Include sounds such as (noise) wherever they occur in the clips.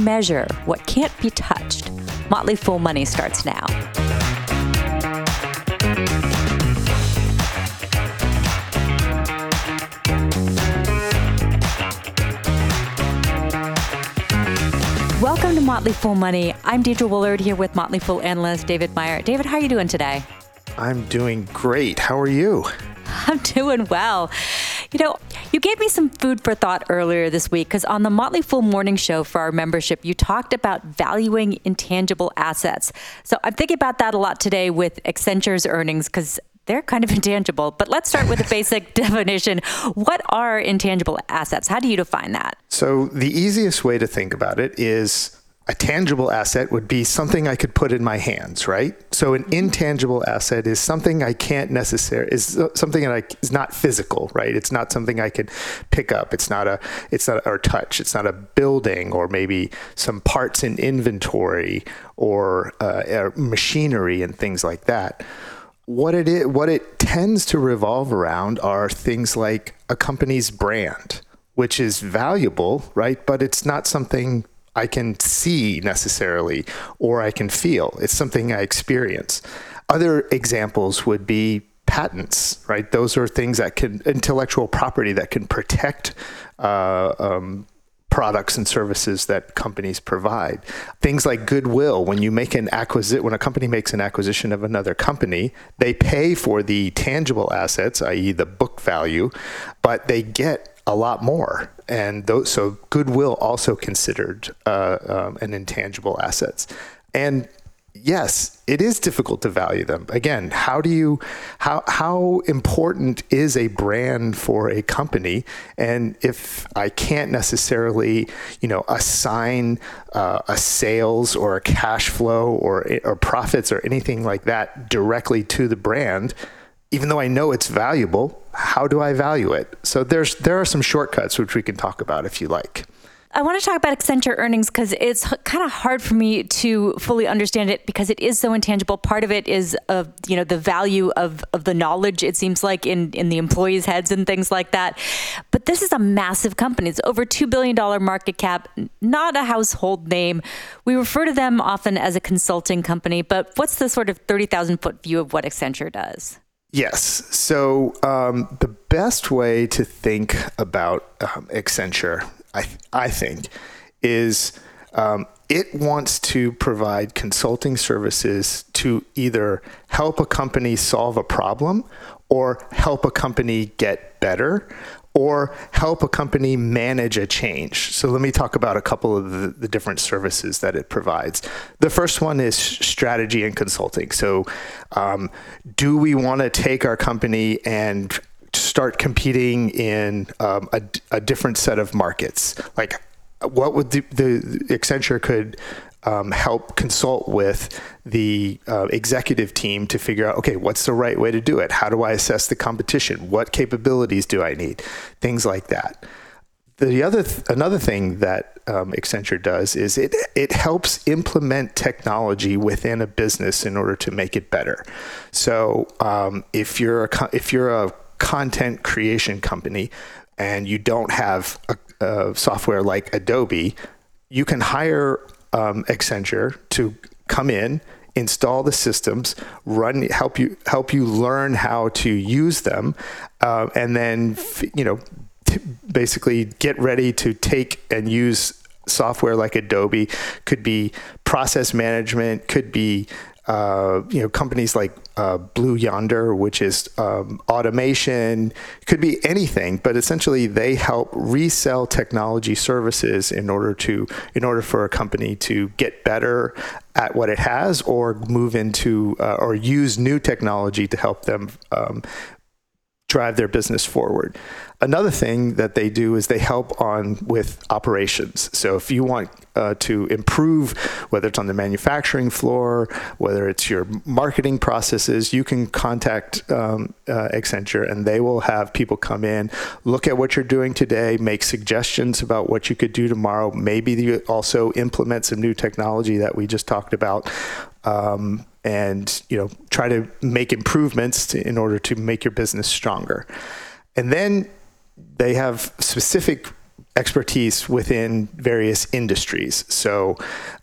measure what can't be touched? Motley Fool Money starts now. Welcome to Motley Fool Money. I'm Deidre Woollard here with Motley Fool analyst David Meier. David, how are you doing today? I'm doing great. How are you? I'm doing well. You know, you gave me some food for thought earlier this week because on the Motley Fool Morning Show for our membership, you talked about valuing intangible assets. So I'm thinking about that a lot today with Accenture's earnings because they're kind of (laughs) intangible. But let's start with the basic (laughs) definition. What are intangible assets? How do you define that? So, the easiest way to think about it is a tangible asset would be something I could put in my hands, right? So an intangible asset is something I can't necessarily is something that I, is not physical, right? It's not something I can pick up. It's not a it's not or touch. It's not a building or maybe some parts in inventory or uh, machinery and things like that. What it is, what it tends to revolve around are things like a company's brand, which is valuable, right? But it's not something I can see necessarily or I can feel. It's something I experience. Other examples would be patents, right? Those are things that can intellectual property that can protect uh, um, products and services that companies provide. Things like goodwill. When you make an acquisition, when a company makes an acquisition of another company, they pay for the tangible assets, i.e., the book value, but they get a lot more. And those, so goodwill also considered uh, um, an intangible assets. And yes, it is difficult to value them. Again, how do you how how important is a brand for a company? And if I can't necessarily, you know, assign uh, a sales or a cash flow or or profits or anything like that directly to the brand, even though I know it's valuable, how do I value it? So there's there are some shortcuts which we can talk about if you like. I want to talk about Accenture earnings because it's kind of hard for me to fully understand it because it is so intangible. Part of it is of you know the value of of the knowledge. It seems like in in the employees' heads and things like that. But this is a massive company. It's over two billion dollar market cap, not a household name. We refer to them often as a consulting company. But what's the sort of thirty thousand foot view of what Accenture does? Yes. So um, the best way to think about um, Accenture, I, I think, is um, it wants to provide consulting services to either help a company solve a problem or help a company get better or help a company manage a change. So let me talk about a couple of the, the, different services that it provides. The first one is strategy and consulting. So, um, do we want to take our company and start competing in um, a, a, different set of markets? Like, what would the, the Accenture could um, help consult with the uh, executive team to figure out okay what's the right way to do it? How do i assess the competition? What capabilities do i need? Things like that. The other th- another thing that um, Accenture does is it it helps implement technology within a business in order to make it better. So um, if you're a if you're a content creation company and you don't have a, a software like Adobe, you can hire um, Accenture to come in, install the systems, run, help you help you learn how to use them, uh, and then you know t- basically get ready to take and use software like Adobe. Could be process management, could be uh, you know companies like uh, Blue Yonder, which is um, automation, could be anything, but essentially they help resell technology services in order to in order for a company to get better at what it has or move into uh, or use new technology to help them um, drive their business forward. Another thing that they do is they help on with operations. So if you want uh, to improve, whether it's on the manufacturing floor, whether it's your marketing processes, you can contact um, uh, Accenture and they will have people come in, look at what you're doing today, make suggestions about what you could do tomorrow. Maybe you also implement some new technology that we just talked about. Um, and you know try to make improvements to, in order to make your business stronger and then they have specific expertise within various industries. So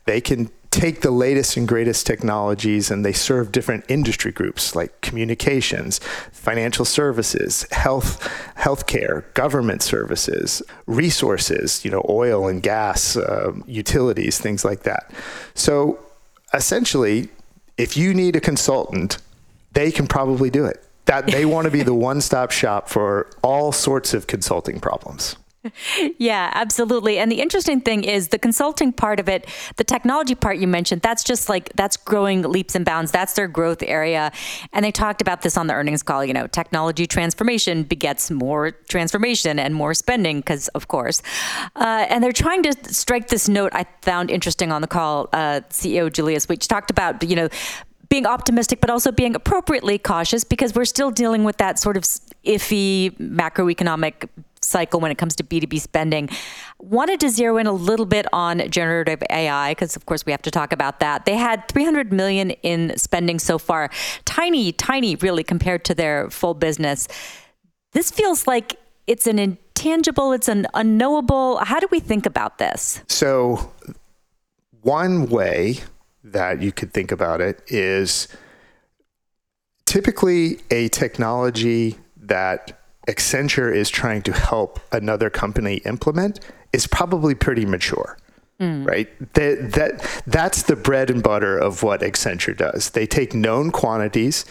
they can take the latest and greatest technologies and they serve different industry groups like communications, financial services, health, healthcare, government services, resources, you know, oil and gas, uh, utilities, things like that. So essentially, if you need a consultant, they can probably do it. That they want to be the (laughs) one-stop shop for all sorts of consulting problems. (laughs) Yeah, absolutely. And the interesting thing is the consulting part of it, the technology part you mentioned, that's just like that's growing leaps and bounds. That's their growth area. And they talked about this on the earnings call, you know, technology transformation begets more transformation and more spending because of course. Uh, and they're trying to strike this note I found interesting on the call, uh, CEO Julie Sweet talked about, you know, being optimistic, but also being appropriately cautious because we're still dealing with that sort of iffy macroeconomic cycle when it comes to B2B spending. Wanted to zero in a little bit on generative AI because of course we have to talk about that. They had 300 million in spending so far. Tiny, tiny really compared to their full business. This feels like it's an intangible, it's an unknowable. How do we think about this? So one way that you could think about it is typically a technology that Accenture is trying to help another company implement is probably pretty mature. Mm. Right? That, that that's the bread and butter of what Accenture does. They take known quantities,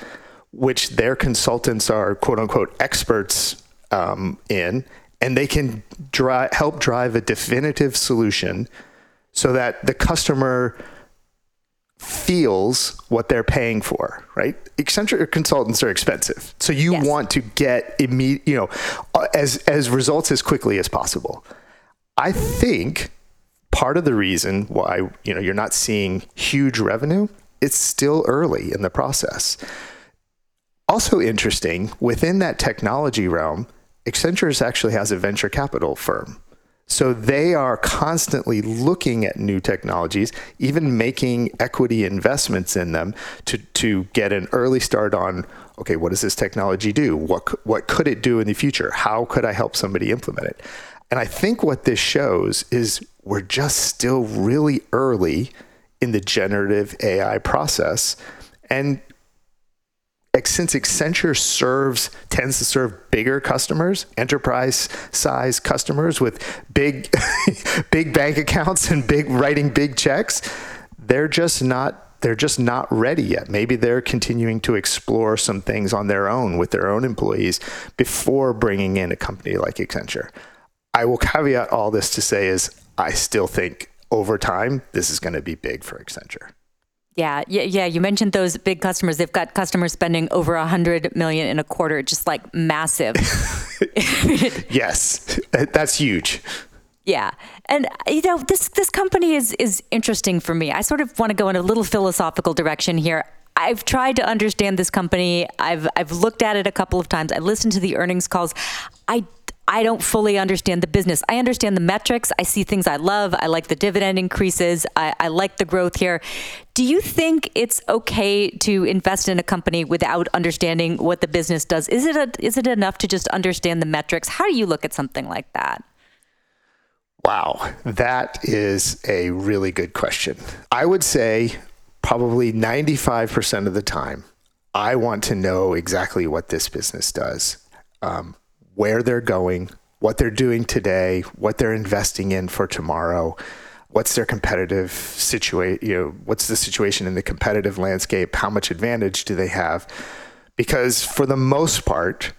which their consultants are quote unquote experts um, in, and they can dri- help drive a definitive solution so that the customer feels what they're paying for, right? Accenture consultants are expensive. So you yes. want to get immediate, you know, uh, as as results as quickly as possible. I think part of the reason why, you know, you're not seeing huge revenue, it's still early in the process. Also interesting, within that technology realm, Accenture actually has a venture capital firm so they are constantly looking at new technologies, even making equity investments in them to, to get an early start on okay, what does this technology do? What, what could it do in the future? How could I help somebody implement it? And I think what this shows is we're just still really early in the generative AI process. And since Accenture serves tends to serve bigger customers, enterprise size customers with big (laughs) big bank accounts and big writing big checks, they're just not they're just not ready yet. Maybe they're continuing to explore some things on their own with their own employees before bringing in a company like Accenture. I will caveat all this to say is I still think over time this is going to be big for Accenture. Yeah, yeah, yeah. You mentioned those big customers. They've got customers spending over a hundred million in a quarter, just like massive. (laughs) yes, (laughs) that's huge. Yeah, and you know this this company is is interesting for me. I sort of want to go in a little philosophical direction here. I've tried to understand this company. I've I've looked at it a couple of times. I listened to the earnings calls. I I don't fully understand the business. I understand the metrics. I see things I love. I like the dividend increases. I, I, like the growth here. Do you think it's okay to invest in a company without understanding what the business does? Is it a, is it enough to just understand the metrics? How do you look at something like that? Wow, that is a really good question. I would say probably 95% of the time, I want to know exactly what this business does. Um, where they're going, what they're doing today, what they're investing in for tomorrow, what's their competitive situation, you know, what's the situation in the competitive landscape, how much advantage do they have? Because for the most part,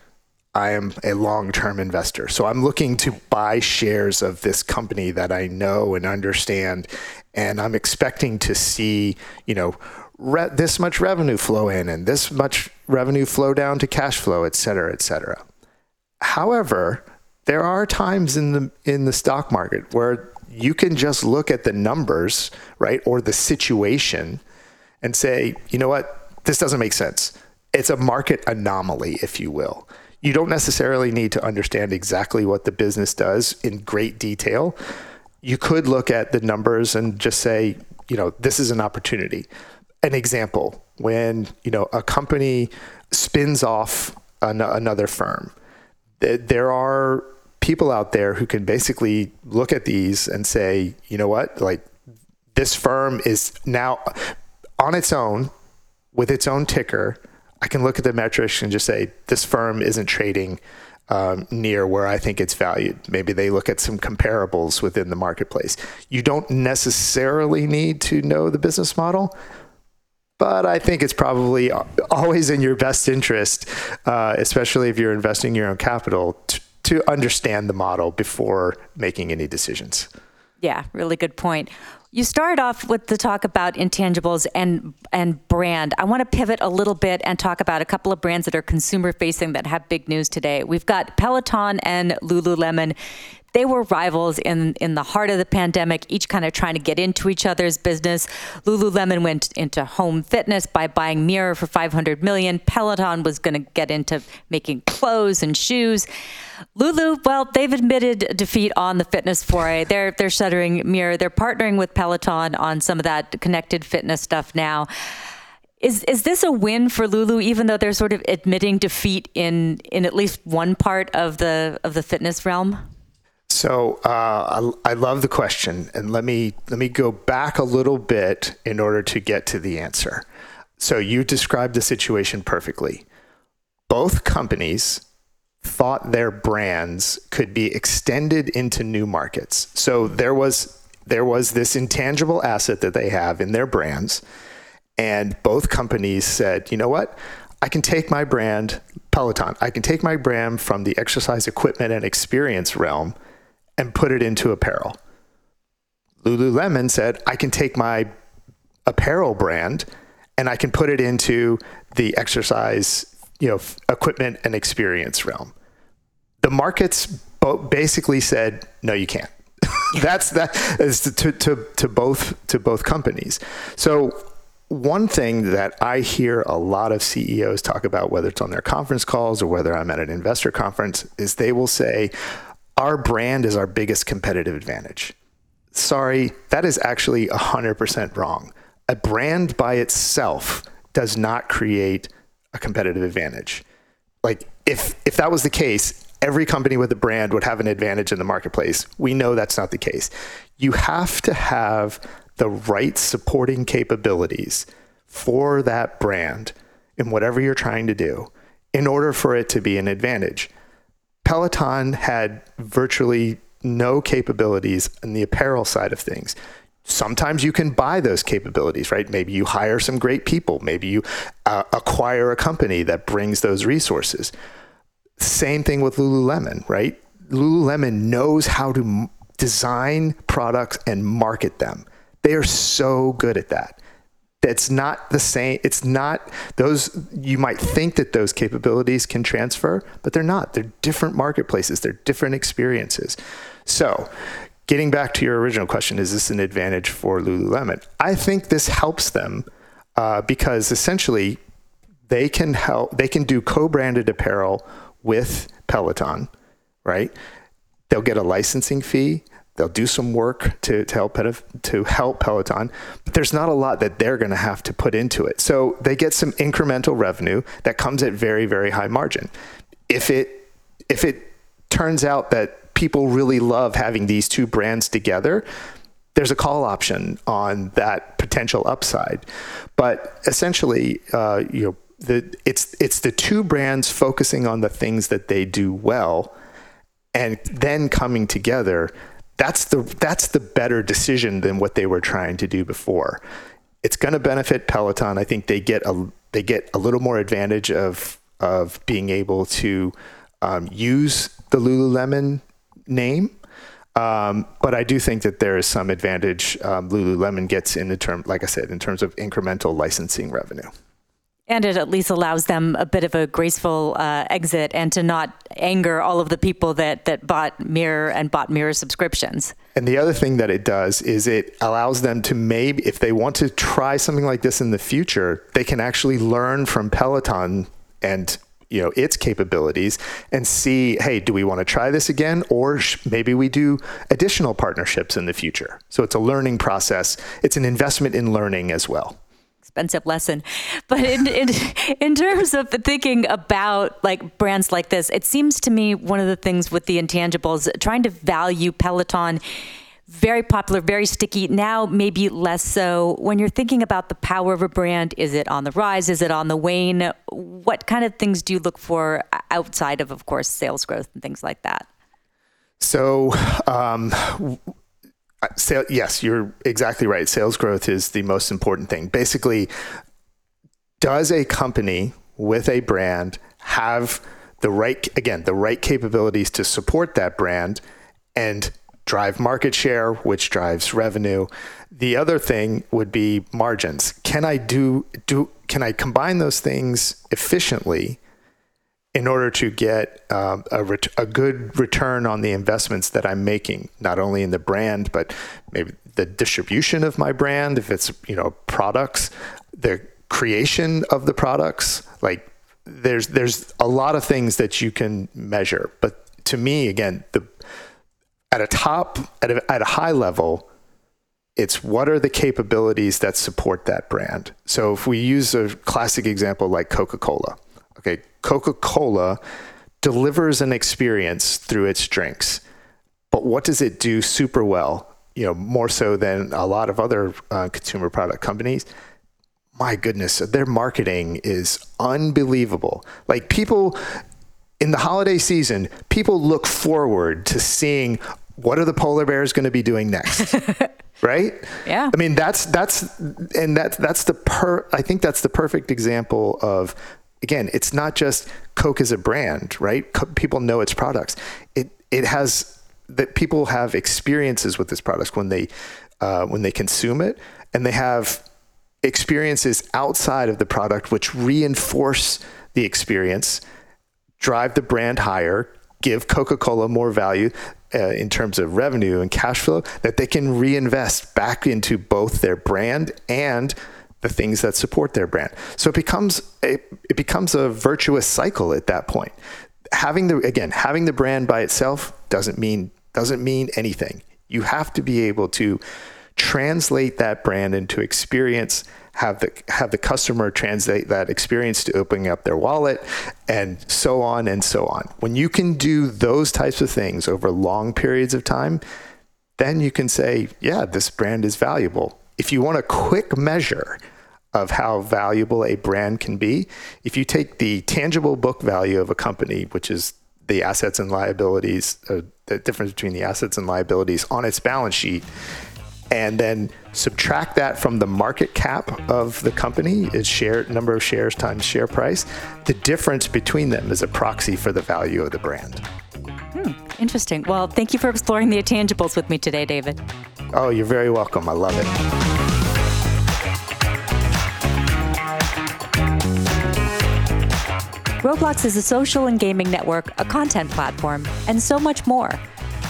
I am a long-term investor. So I'm looking to buy shares of this company that I know and understand and I'm expecting to see, you know, re- this much revenue flow in and this much revenue flow down to cash flow, et cetera, et cetera. However, there are times in the in the stock market where you can just look at the numbers, right, or the situation and say, you know what, this doesn't make sense. It's a market anomaly, if you will. You don't necessarily need to understand exactly what the business does in great detail. You could look at the numbers and just say, you know, this is an opportunity. An example, when, you know, a company spins off an- another firm, there are people out there who can basically look at these and say, you know what, like this firm is now on its own with its own ticker. I can look at the metrics and just say this firm isn't trading um, near where I think it's valued. Maybe they look at some comparables within the marketplace. You don't necessarily need to know the business model, but I think it's probably always in your best interest, uh, especially if you're investing your own capital, to, to understand the model before making any decisions. Yeah, really good point. You start off with the talk about intangibles and and brand. I want to pivot a little bit and talk about a couple of brands that are consumer facing that have big news today. We've got Peloton and Lululemon they were rivals in in the heart of the pandemic, each kind of trying to get into each other's business. Lululemon went into home fitness by buying Mirror for 500 million. Peloton was going to get into making clothes and shoes. Lulu, well, they've admitted defeat on the fitness foray. They're they're shuttering Mirror. They're partnering with Peloton on some of that connected fitness stuff now. Is is this a win for Lulu, even though they're sort of admitting defeat in in at least one part of the of the fitness realm? So uh, I, I, love the question, and let me let me go back a little bit in order to get to the answer. So you described the situation perfectly. Both companies thought their brands could be extended into new markets. So there was there was this intangible asset that they have in their brands, and both companies said, you know what? I can take my brand Peloton. I can take my brand from the exercise equipment and experience realm and put it into apparel. Lululemon said, I can take my apparel brand and I can put it into the exercise, you know, equipment and experience realm. The markets basically said, no, you can't. (laughs) That's that is to, to, to both to both companies. So one thing that I hear a lot of CEOs talk about, whether it's on their conference calls or whether I'm at an investor conference, is they will say, our brand is our biggest competitive advantage. Sorry, that is actually 100% wrong. A brand by itself does not create a competitive advantage. Like if if that was the case, every company with a brand would have an advantage in the marketplace. We know that's not the case. You have to have the right supporting capabilities for that brand in whatever you're trying to do in order for it to be an advantage. Peloton had virtually no capabilities in the apparel side of things. Sometimes you can buy those capabilities, right? Maybe you hire some great people. Maybe you uh, acquire a company that brings those resources. Same thing with Lululemon, right? Lululemon knows how to m- design products and market them. They are so good at that that's not the same it's not those you might think that those capabilities can transfer but they're not. They're different marketplaces. They're different experiences. So getting back to your original question is this an advantage for lululemon? I think this helps them uh, because essentially they can help they can do co-branded apparel with peloton right? They'll get a licensing fee They'll do some work to, to help to help Peloton, but there's not a lot that they're going to have to put into it. So they get some incremental revenue that comes at very very high margin. If it if it turns out that people really love having these two brands together, there's a call option on that potential upside. But essentially, uh, you know, the, it's it's the two brands focusing on the things that they do well, and then coming together that's the that's the better decision than what they were trying to do before. It's going to benefit Peloton. I think they get a they get a little more advantage of of being able to um, use the Lululemon name. Um, but I do think that there is some advantage um, Lululemon gets in the term, like I said, in terms of incremental licensing revenue. And it at least allows them a bit of a graceful uh, exit and to not anger all of the people that, that bought Mirror and bought Mirror subscriptions. And the other thing that it does is it allows them to maybe, if they want to try something like this in the future, they can actually learn from Peloton and you know its capabilities and see hey do we want to try this again? Or sh- maybe we do additional partnerships in the future. So it's a learning process. It's an investment in learning as well expensive lesson. But in, in, (laughs) in terms of thinking about like brands like this, it seems to me one of the things with the intangibles, trying to value Peloton very popular, very sticky. Now, maybe less so. When you're thinking about the power of a brand, is it on the rise? Is it on the wane? What kind of things do you look for outside of, of course, sales growth and things like that? So, um, sale, yes, you're exactly right. Sales growth is the most important thing. Basically, does a company with a brand have the right, again, the right capabilities to support that brand and drive market share, which drives revenue. The other thing would be margins. Can I do do can I combine those things efficiently in order to get um, a, ret- a good return on the investments that I'm making, not only in the brand, but maybe the distribution of my brand, if it's you know products, the creation of the products, like there's there's a lot of things that you can measure. But to me, again, the at a top at a, at a high level it's what are the capabilities that support that brand so if we use a classic example like coca-cola okay coca-cola delivers an experience through its drinks but what does it do super well you know more so than a lot of other uh, consumer product companies my goodness their marketing is unbelievable like people in the holiday season, people look forward to seeing what are the polar bears going to be doing next. (laughs) right? Yeah. I mean, that's that's and that's that's the per I think that's the perfect example of again, it's not just Coke as a brand, right? Co- people know its products. It it has that people have experiences with this product when they uh, when they consume it, and they have experiences outside of the product which reinforce the experience drive the brand higher, give Coca Cola more value uh, in terms of revenue and cash flow that they can reinvest back into both their brand and the things that support their brand. So it becomes a, it becomes a virtuous cycle at that point. Having the again having the brand by itself doesn't mean doesn't mean anything. You have to be able to translate that brand into experience have the have the customer translate that experience to opening up their wallet and so on and so on. When you can do those types of things over long periods of time, then you can say, yeah, this brand is valuable. If you want a quick measure of how valuable a brand can be, if you take the tangible book value of a company, which is the assets and liabilities, uh, the difference between the assets and liabilities on its balance sheet, and then subtract that from the market cap of the company its share number of shares times share price the difference between them is a proxy for the value of the brand. Hmm, interesting. Well thank you for exploring the intangibles with me today david. Oh you're very welcome. I love it Roblox is a social and gaming network, a content platform, and so much more.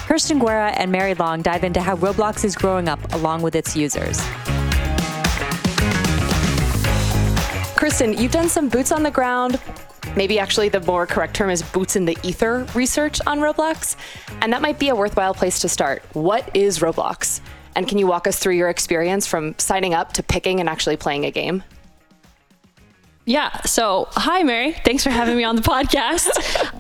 Kirsten Guerra and Mary Long dive into how Roblox is growing up along with its users. Kirsten, you've done some boots on the ground, maybe actually the more correct term is boots in the ether research on Roblox, and that might be a worthwhile place to start. What is Roblox? And can you walk us through your experience from signing up to picking and actually playing a game? Yeah. So, hi, Mary. Thanks for having me on the podcast.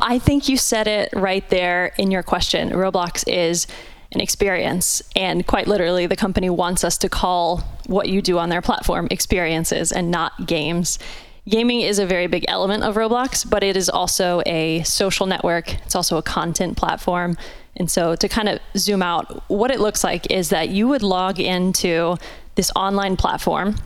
I think you said it right there in your question. Roblox is an experience. And quite literally, the company wants us to call what you do on their platform experiences and not games. Gaming is a very big element of Roblox, but it is also a social network. It's also a content platform. And so, to kind of zoom out, what it looks like is that you would log into this online platform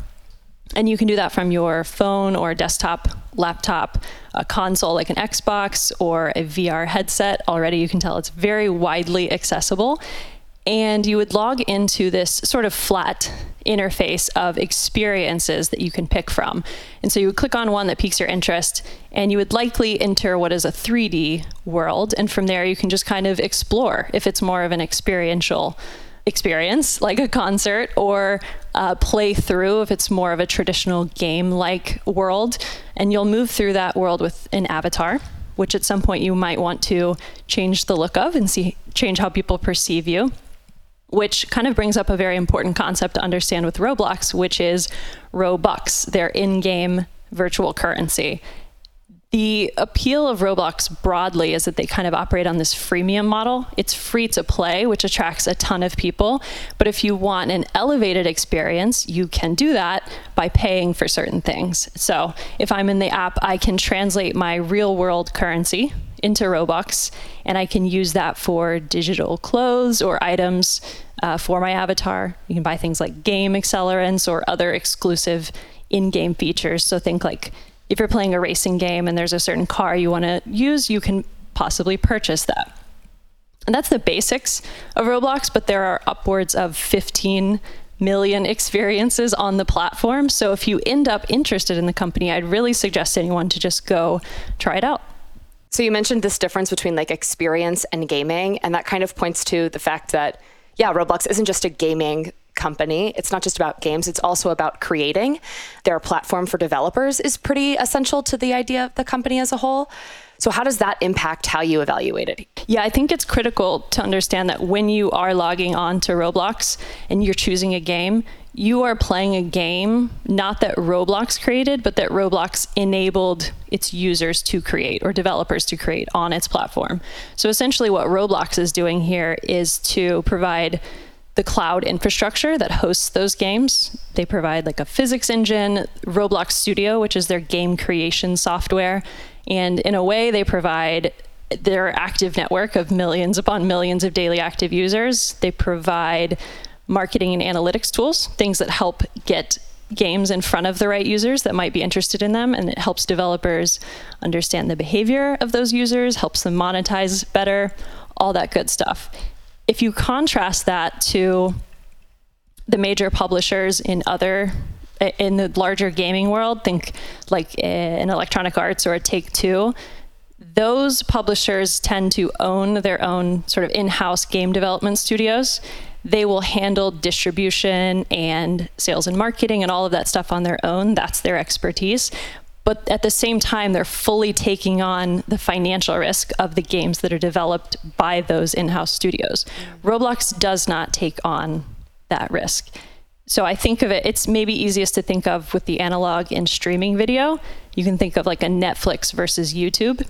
and you can do that from your phone or desktop, laptop, a console like an Xbox or a VR headset. Already, you can tell it's very widely accessible. And you would log into this sort of flat interface of experiences that you can pick from. And so you would click on one that piques your interest, and you would likely enter what is a 3D world. And from there, you can just kind of explore if it's more of an experiential experience, like a concert, or uh, play through if it's more of a traditional game like world. And you'll move through that world with an avatar, which at some point you might want to change the look of and see change how people perceive you. which kind of brings up a very important concept to understand with Roblox, which is Robux, their in game virtual currency. The appeal of Roblox broadly is that they kind of operate on this freemium model. It's free to play, which attracts a ton of people. But if you want an elevated experience, you can do that by paying for certain things. So if I'm in the app, I can translate my real world currency into Robux, and I can use that for digital clothes or items uh, for my avatar. You can buy things like game accelerants or other exclusive in game features. So think like if you're playing a racing game and there's a certain car you want to use, you can possibly purchase that. And that's the basics of Roblox, but there are upwards of 15 million experiences on the platform. So if you end up interested in the company, I'd really suggest anyone to just go try it out. So you mentioned this difference between like experience and gaming, and that kind of points to the fact that, yeah, Roblox isn't just a gaming company. It's not just about games, it's also about creating. Their platform for developers is pretty essential to the idea of the company as a whole. So, how does that impact how you evaluate it? Yeah, I think it's critical to understand that when you are logging on to Roblox and you're choosing a game, you are playing a game not that Roblox created, but that Roblox enabled its users to create or developers to create on its platform. So essentially, what Roblox is doing here is to provide the cloud infrastructure that hosts those games. They provide like a physics engine, Roblox Studio, which is their game creation software. And in a way, they provide their active network of millions upon millions of daily active users. They provide marketing and analytics tools, things that help get games in front of the right users that might be interested in them. And it helps developers understand the behavior of those users, helps them monetize better, all that good stuff if you contrast that to the major publishers in other in the larger gaming world, think like an Electronic Arts or a Take Two, those publishers tend to own their own sort of in house game development studios. They will handle distribution and sales and marketing and all of that stuff on their own. That's their expertise but at the same time they're fully taking on the financial risk of the games that are developed by those in-house studios. Roblox does not take on that risk. So i think of it it's maybe easiest to think of with the analog in streaming video. You can think of like a netflix versus youtube.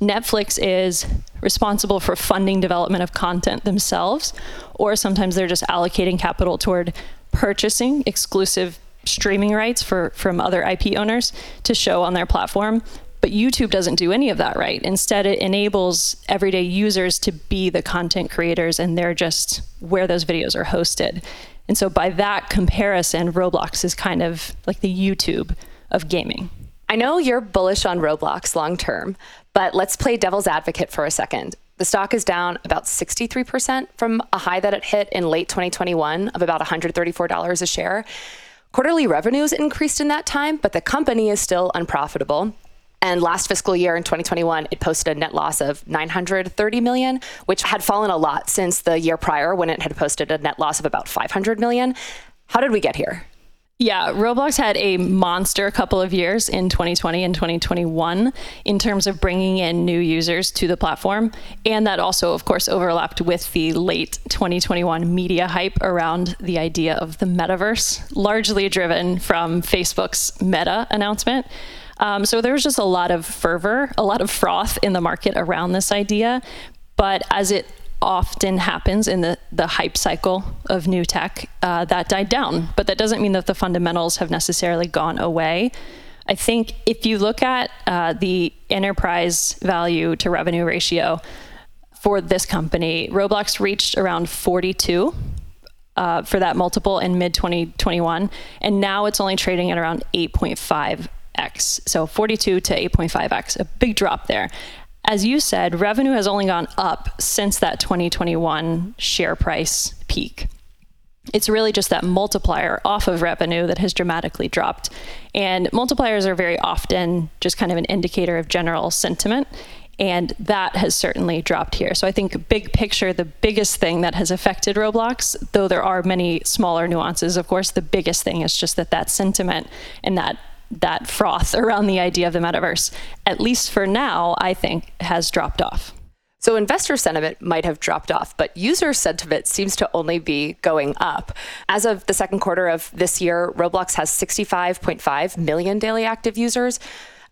Netflix is responsible for funding development of content themselves or sometimes they're just allocating capital toward purchasing exclusive streaming rights for from other IP owners to show on their platform. But YouTube doesn't do any of that right. Instead, it enables everyday users to be the content creators and they're just where those videos are hosted. And so by that comparison, Roblox is kind of like the YouTube of gaming. I know you're bullish on Roblox long term, but let's play devil's advocate for a second. The stock is down about 63% from a high that it hit in late 2021 of about $134 a share. Quarterly revenues increased in that time, but the company is still unprofitable. And last fiscal year in 2021, it posted a net loss of 930 million, which had fallen a lot since the year prior when it had posted a net loss of about 500 million. How did we get here? Yeah, Roblox had a monster couple of years in 2020 and 2021 in terms of bringing in new users to the platform. And that also, of course, overlapped with the late 2021 media hype around the idea of the metaverse, largely driven from Facebook's Meta announcement. Um, so there was just a lot of fervor, a lot of froth in the market around this idea. But as it often happens in the, the hype cycle of new tech, uh, that died down. But that doesn't mean that the fundamentals have necessarily gone away. I think if you look at uh, the enterprise value to revenue ratio for this company, Roblox reached around 42 uh, for that multiple in mid 2021, and now it's only trading at around 8.5x. So 42 to 8.5x, a big drop there as you said, revenue has only gone up since that 2021 share price peak. It's really just that multiplier off of revenue that has dramatically dropped. And multipliers are very often just kind of an indicator of general sentiment. And that has certainly dropped here. So I think, big picture, the biggest thing that has affected Roblox, though there are many smaller nuances, of course, the biggest thing is just that that sentiment and that that froth around the idea of the metaverse, at least for now, I think has dropped off. So investor sentiment might have dropped off, but user sentiment seems to only be going up. As of the second quarter of this year, Roblox has 65.5 million daily active users.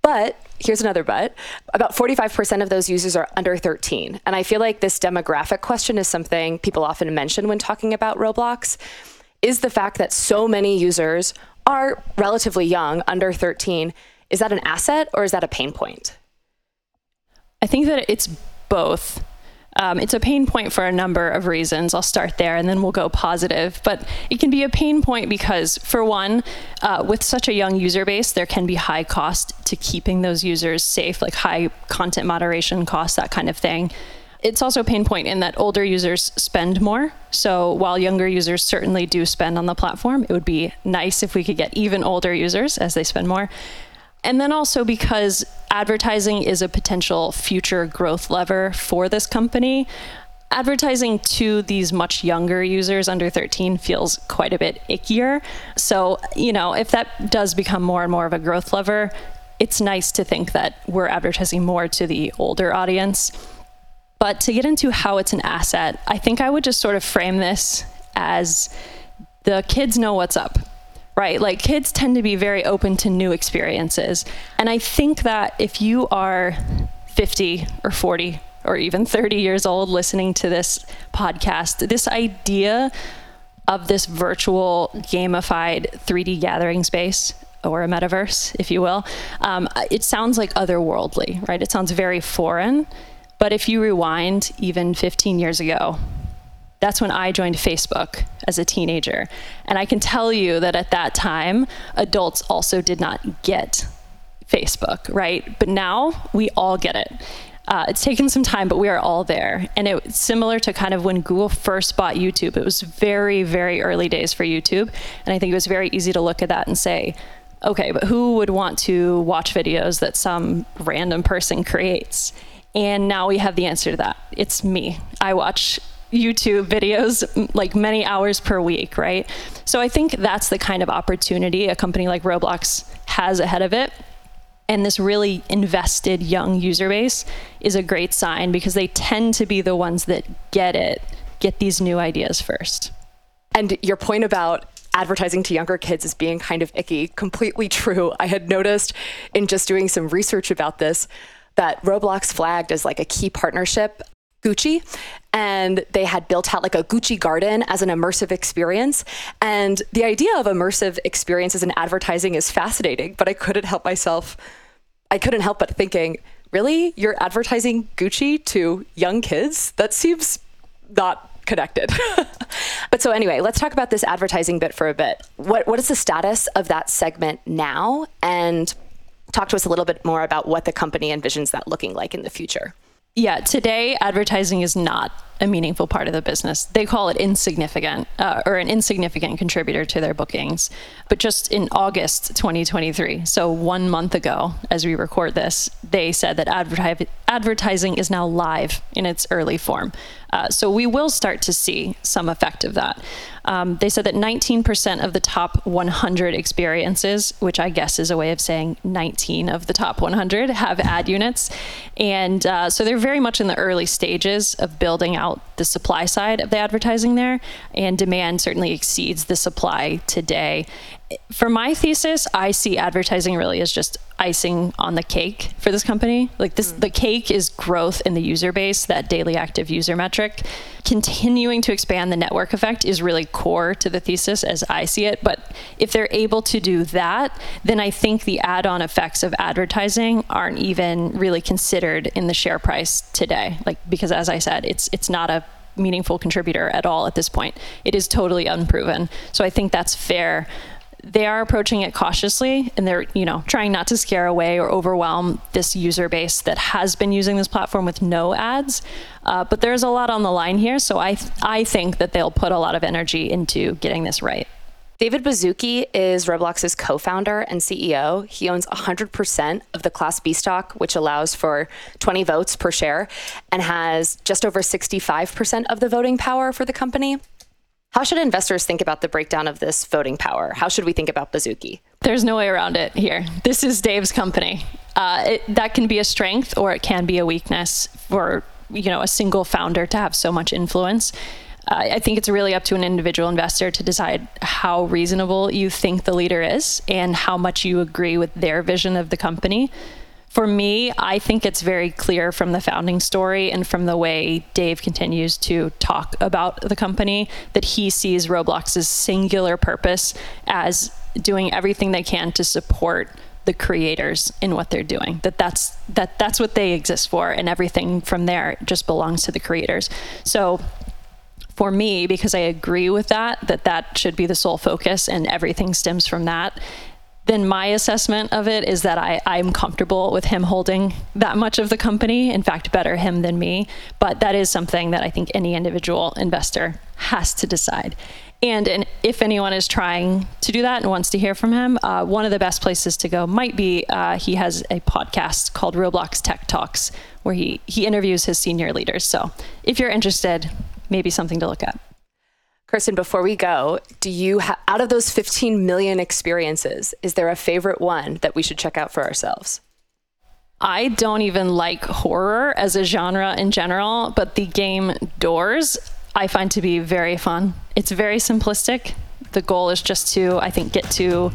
But here's another but about 45% of those users are under 13. And I feel like this demographic question is something people often mention when talking about Roblox. Is the fact that so many users are relatively young, under 13, is that an asset or is that a pain point? I think that it's both. Um, it's a pain point for a number of reasons. I'll start there and then we'll go positive. But it can be a pain point because, for one, uh, with such a young user base, there can be high cost to keeping those users safe, like high content moderation costs, that kind of thing. It's also a pain point in that older users spend more. So while younger users certainly do spend on the platform, it would be nice if we could get even older users as they spend more. And then also because advertising is a potential future growth lever for this company, advertising to these much younger users under 13 feels quite a bit ickier. So, you know, if that does become more and more of a growth lever, it's nice to think that we're advertising more to the older audience. But to get into how it's an asset, I think I would just sort of frame this as the kids know what's up right? Like kids tend to be very open to new experiences. And I think that if you are 50 or 40 or even 30 years old listening to this podcast, this idea of this virtual gamified 3D gathering space or a metaverse, if you will, um, it sounds like otherworldly, right? It sounds very foreign. But if you rewind even 15 years ago, that's when I joined Facebook as a teenager. And I can tell you that at that time, adults also did not get Facebook, right? But now we all get it. Uh, it's taken some time, but we are all there. And it's similar to kind of when Google first bought YouTube. It was very, very early days for YouTube. And I think it was very easy to look at that and say, okay, but who would want to watch videos that some random person creates? And now we have the answer to that. It's me. I watch YouTube videos like many hours per week, right? So I think that's the kind of opportunity a company like Roblox has ahead of it. And this really invested young user base is a great sign because they tend to be the ones that get it, get these new ideas first. And your point about advertising to younger kids as being kind of icky, completely true. I had noticed in just doing some research about this that Roblox flagged as like a key partnership Gucci and they had built out like a Gucci garden as an immersive experience. And the idea of immersive experiences in advertising is fascinating, but I couldn't help myself, I couldn't help but thinking, really? You're advertising Gucci to young kids? That seems not connected. (laughs) but so anyway, let's talk about this advertising bit for a bit. What what is the status of that segment now? And talk to us a little bit more about what the company envisions that looking like in the future. Yeah, today advertising is not a meaningful part of the business. They call it insignificant uh, or an insignificant contributor to their bookings. But just in August 2023, so one month ago, as we record this, they said that adverti- advertising is now live in its early form. Uh, so we will start to see some effect of that. Um, they said that 19% of the top 100 experiences, which I guess is a way of saying 19 of the top 100, have ad units. And uh, so they're very much in the early stages of building out the supply side of the advertising there. And demand certainly exceeds the supply today for my thesis, I see advertising really as just icing on the cake for this company. Like this, mm. the cake is growth in the user base, that daily active user metric. Continuing to expand the network effect is really core to the thesis as I see it. But if they're able to do that, then I think the add on effects of advertising aren't even really considered in the share price today. Like, because as I said, it's, it's not a meaningful contributor at all at this point. It is totally unproven. So I think that's fair they are approaching it cautiously and they're you know trying not to scare away or overwhelm this user base that has been using this platform with no ads uh, but there's a lot on the line here so I, th- I think that they'll put a lot of energy into getting this right David Baszucki is Roblox's co founder and CEO. He owns 100% of the Class B stock, which allows for 20 votes per share, and has just over 65% of the voting power for the company. How should investors think about the breakdown of this voting power? How should we think about Baszucki? There's no way around it here. This is Dave's company. Uh, it, that can be a strength or it can be a weakness for you know a single founder to have so much influence. Uh, I think it's really up to an individual investor to decide how reasonable you think the leader is and how much you agree with their vision of the company. For me, I think it's very clear from the founding story and from the way Dave continues to talk about the company that he sees Roblox's singular purpose as doing everything they can to support the creators in what they're doing that that's that that's what they exist for and everything from there just belongs to the creators. So for me because i agree with that that that should be the sole focus and everything stems from that then my assessment of it is that I, I'm comfortable with him holding that much of the company. In fact, better him than me. But that is something that I think any individual investor has to decide. And, and if anyone is trying to do that and wants to hear from him, uh, one of the best places to go might be uh, he has a podcast called Roblox Tech Talks where he, he interviews his senior leaders. So if you're interested, maybe something to look at. Kirsten, before we go, do you out of those 15 million experiences, is there a favorite one that we should check out for ourselves? I don't even like horror as a genre in general, but the game Doors I find to be very fun. It's very simplistic. The goal is just to, I think, get to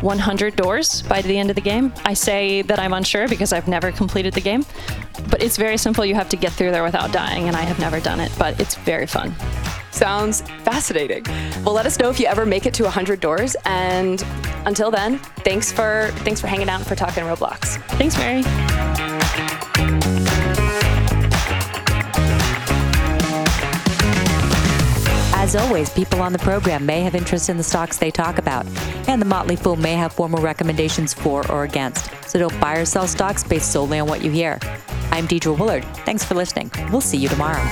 100 doors by the end of the game. I say that I'm unsure because I've never completed the game, but it's very simple. You have to get through there without dying, and I have never done it, but it's very fun. Sounds fascinating. Well, let us know if you ever make it to 100 doors. And until then, thanks for thanks for hanging out and for talking Roblox. Thanks, Mary. As always, people on the program may have interest in the stocks they talk about, and the Motley Fool may have formal recommendations for or against. So don't buy or sell stocks based solely on what you hear. I'm Deidre Woollard. Thanks for listening. We'll see you tomorrow.